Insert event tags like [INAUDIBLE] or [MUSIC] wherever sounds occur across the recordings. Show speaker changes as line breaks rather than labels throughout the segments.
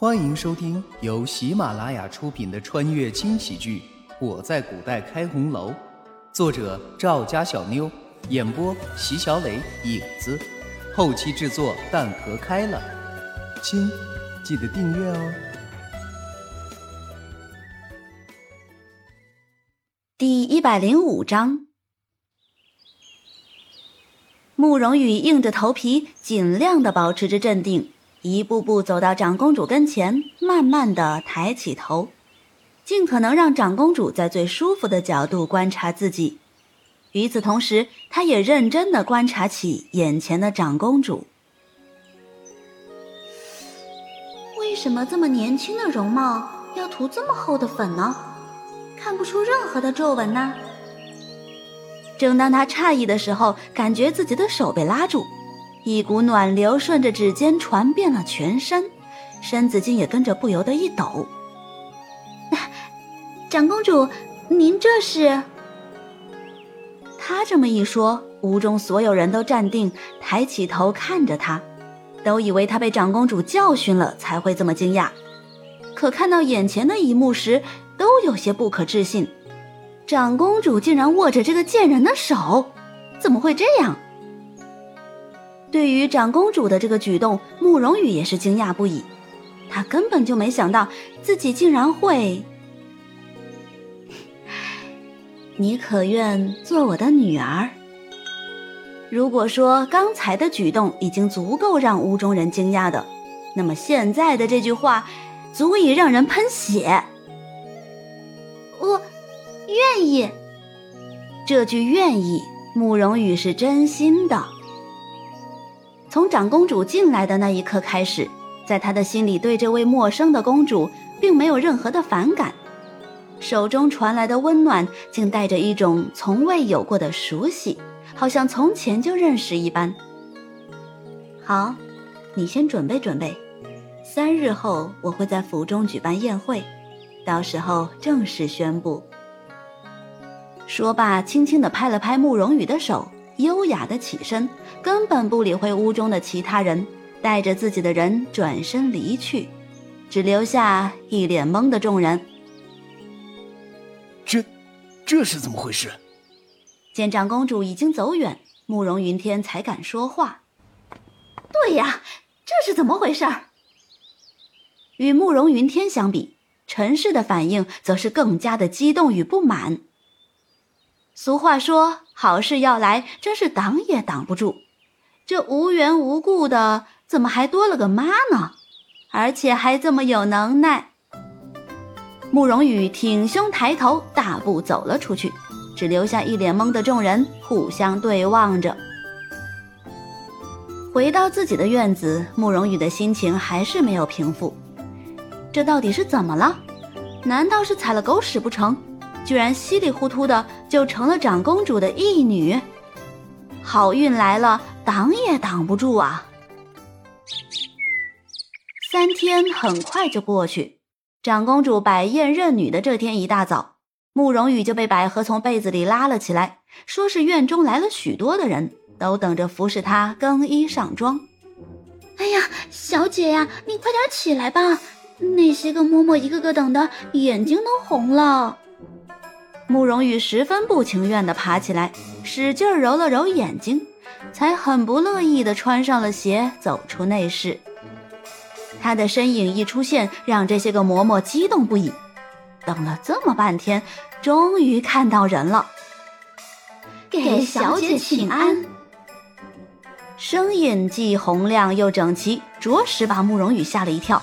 欢迎收听由喜马拉雅出品的穿越轻喜剧《我在古代开红楼》，作者赵家小妞，演播席小磊、影子，后期制作蛋壳开了。亲，记得订阅哦。
第一百零五章，慕容羽硬着头皮，尽量的保持着镇定。一步步走到长公主跟前，慢慢的抬起头，尽可能让长公主在最舒服的角度观察自己。与此同时，他也认真的观察起眼前的长公主。为什么这么年轻的容貌要涂这么厚的粉呢？看不出任何的皱纹呢？正当他诧异的时候，感觉自己的手被拉住。一股暖流顺着指尖传遍了全身，身子竟也跟着不由得一抖。长公主，您这是？他这么一说，屋中所有人都站定，抬起头看着他，都以为他被长公主教训了才会这么惊讶。可看到眼前的一幕时，都有些不可置信：长公主竟然握着这个贱人的手，怎么会这样？对于长公主的这个举动，慕容羽也是惊讶不已。他根本就没想到自己竟然会。[LAUGHS] 你可愿做我的女儿？如果说刚才的举动已经足够让屋中人惊讶的，那么现在的这句话，足以让人喷血。我愿意。这句愿意，慕容羽是真心的。从长公主进来的那一刻开始，在他的心里对这位陌生的公主并没有任何的反感，手中传来的温暖竟带着一种从未有过的熟悉，好像从前就认识一般。好，你先准备准备，三日后我会在府中举办宴会，到时候正式宣布。说罢，轻轻地拍了拍慕容羽的手。优雅的起身，根本不理会屋中的其他人，带着自己的人转身离去，只留下一脸懵的众人。
这，这是怎么回事？
见长公主已经走远，慕容云天才敢说话。对呀，这是怎么回事？与慕容云天相比，陈氏的反应则是更加的激动与不满。俗话说：“好事要来，真是挡也挡不住。”这无缘无故的，怎么还多了个妈呢？而且还这么有能耐。慕容羽挺胸抬头，大步走了出去，只留下一脸懵的众人互相对望着。回到自己的院子，慕容羽的心情还是没有平复。这到底是怎么了？难道是踩了狗屎不成？居然稀里糊涂的就成了长公主的义女，好运来了，挡也挡不住啊！三天很快就过去，长公主摆宴认女的这天一大早，慕容羽就被百合从被子里拉了起来，说是院中来了许多的人，都等着服侍她更衣上妆。哎呀，小姐呀，你快点起来吧，那些个嬷嬷一个个等的眼睛都红了。慕容羽十分不情愿地爬起来，使劲揉了揉眼睛，才很不乐意地穿上了鞋，走出内室。他的身影一出现，让这些个嬷嬷激动不已。等了这么半天，终于看到人了。给小姐请安。声音既洪亮又整齐，着实把慕容羽吓了一跳。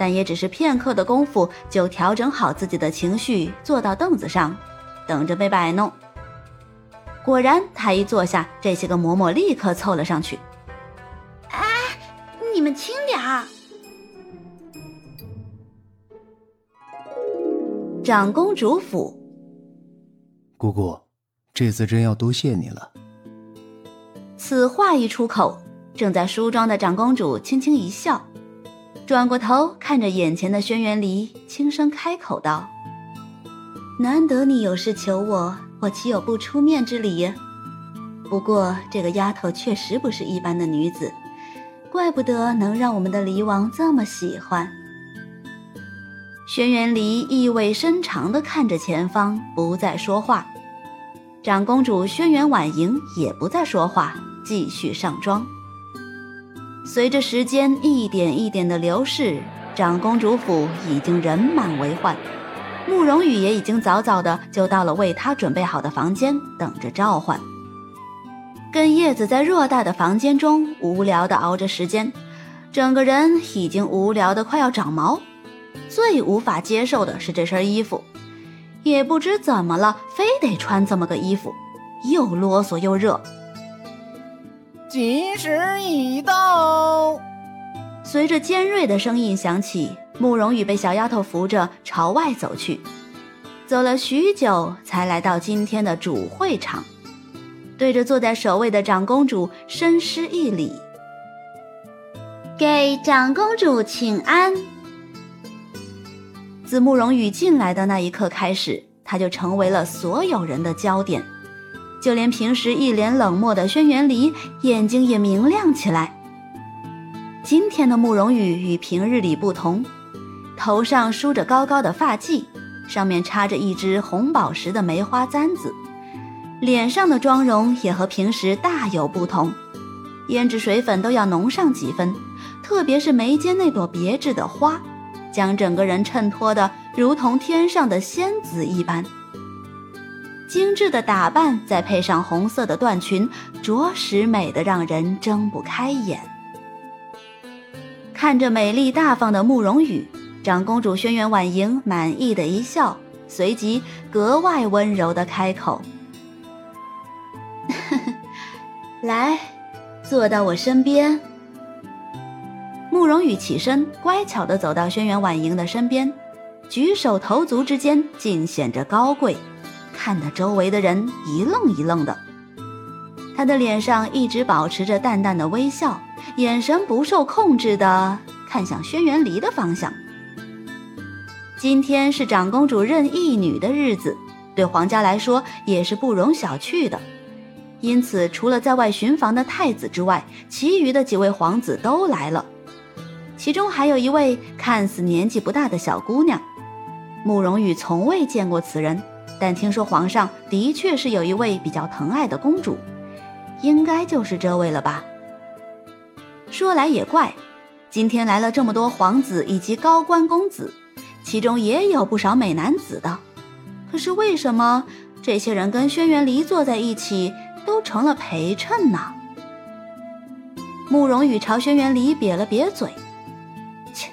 但也只是片刻的功夫，就调整好自己的情绪，坐到凳子上，等着被摆弄。果然，他一坐下，这些个嬷嬷立刻凑了上去。哎，你们轻点儿！长公主府，
姑姑，这次真要多谢你了。
此话一出口，正在梳妆的长公主轻轻一笑。转过头看着眼前的轩辕离，轻声开口道：“难得你有事求我，我岂有不出面之理？不过这个丫头确实不是一般的女子，怪不得能让我们的离王这么喜欢。”轩辕离意味深长地看着前方，不再说话。长公主轩辕婉莹也不再说话，继续上妆。随着时间一点一点的流逝，长公主府已经人满为患，慕容羽也已经早早的就到了为她准备好的房间，等着召唤。跟叶子在偌大的房间中无聊的熬着时间，整个人已经无聊的快要长毛。最无法接受的是这身衣服，也不知怎么了，非得穿这么个衣服，又啰嗦又热。
吉时已到，
随着尖锐的声音响起，慕容羽被小丫头扶着朝外走去，走了许久才来到今天的主会场，对着坐在首位的长公主深施一礼，给长公主请安。自慕容羽进来的那一刻开始，他就成为了所有人的焦点，就连平时一脸冷漠的轩辕离眼睛也明亮起来。今天的慕容羽与平日里不同，头上梳着高高的发髻，上面插着一只红宝石的梅花簪子，脸上的妆容也和平时大有不同，胭脂水粉都要浓上几分，特别是眉间那朵别致的花。将整个人衬托的如同天上的仙子一般，精致的打扮再配上红色的缎裙，着实美得让人睁不开眼。看着美丽大方的慕容羽，长公主轩辕婉莹满意的一笑，随即格外温柔的开口：“ [LAUGHS] 来，坐到我身边。”慕容羽起身，乖巧地走到轩辕婉莹的身边，举手投足之间尽显着高贵，看得周围的人一愣一愣的。他的脸上一直保持着淡淡的微笑，眼神不受控制的看向轩辕离的方向。今天是长公主任义女的日子，对皇家来说也是不容小觑的，因此除了在外巡防的太子之外，其余的几位皇子都来了。其中还有一位看似年纪不大的小姑娘，慕容羽从未见过此人，但听说皇上的确是有一位比较疼爱的公主，应该就是这位了吧。说来也怪，今天来了这么多皇子以及高官公子，其中也有不少美男子的，可是为什么这些人跟轩辕离坐在一起都成了陪衬呢？慕容羽朝轩辕离瘪了瘪嘴。切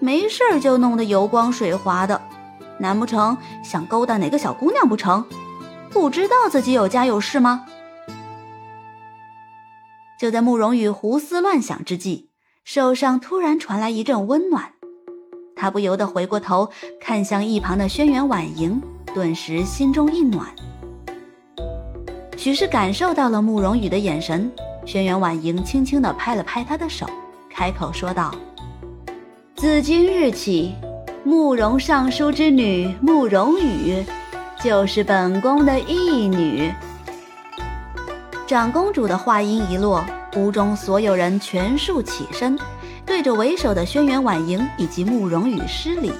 没事儿就弄得油光水滑的，难不成想勾搭哪个小姑娘不成？不知道自己有家有室吗？就在慕容羽胡思乱想之际，手上突然传来一阵温暖，他不由得回过头看向一旁的轩辕婉莹，顿时心中一暖。许是感受到了慕容羽的眼神，轩辕婉莹轻轻地拍了拍他的手，开口说道。自今日起，慕容尚书之女慕容羽，就是本宫的义女。长公主的话音一落，屋中所有人全数起身，对着为首的轩辕婉莹以及慕容羽施礼。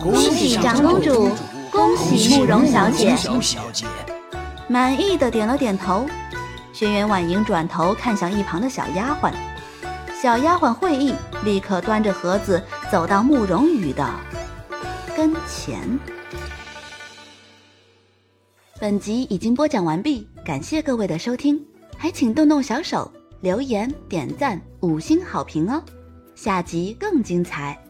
恭喜
长公主，恭喜慕容小姐。满意的点了点头。轩辕婉莹转头看向一旁的小丫鬟。小丫鬟会意，立刻端着盒子走到慕容羽的跟前。本集已经播讲完毕，感谢各位的收听，还请动动小手留言、点赞、五星好评哦！下集更精彩。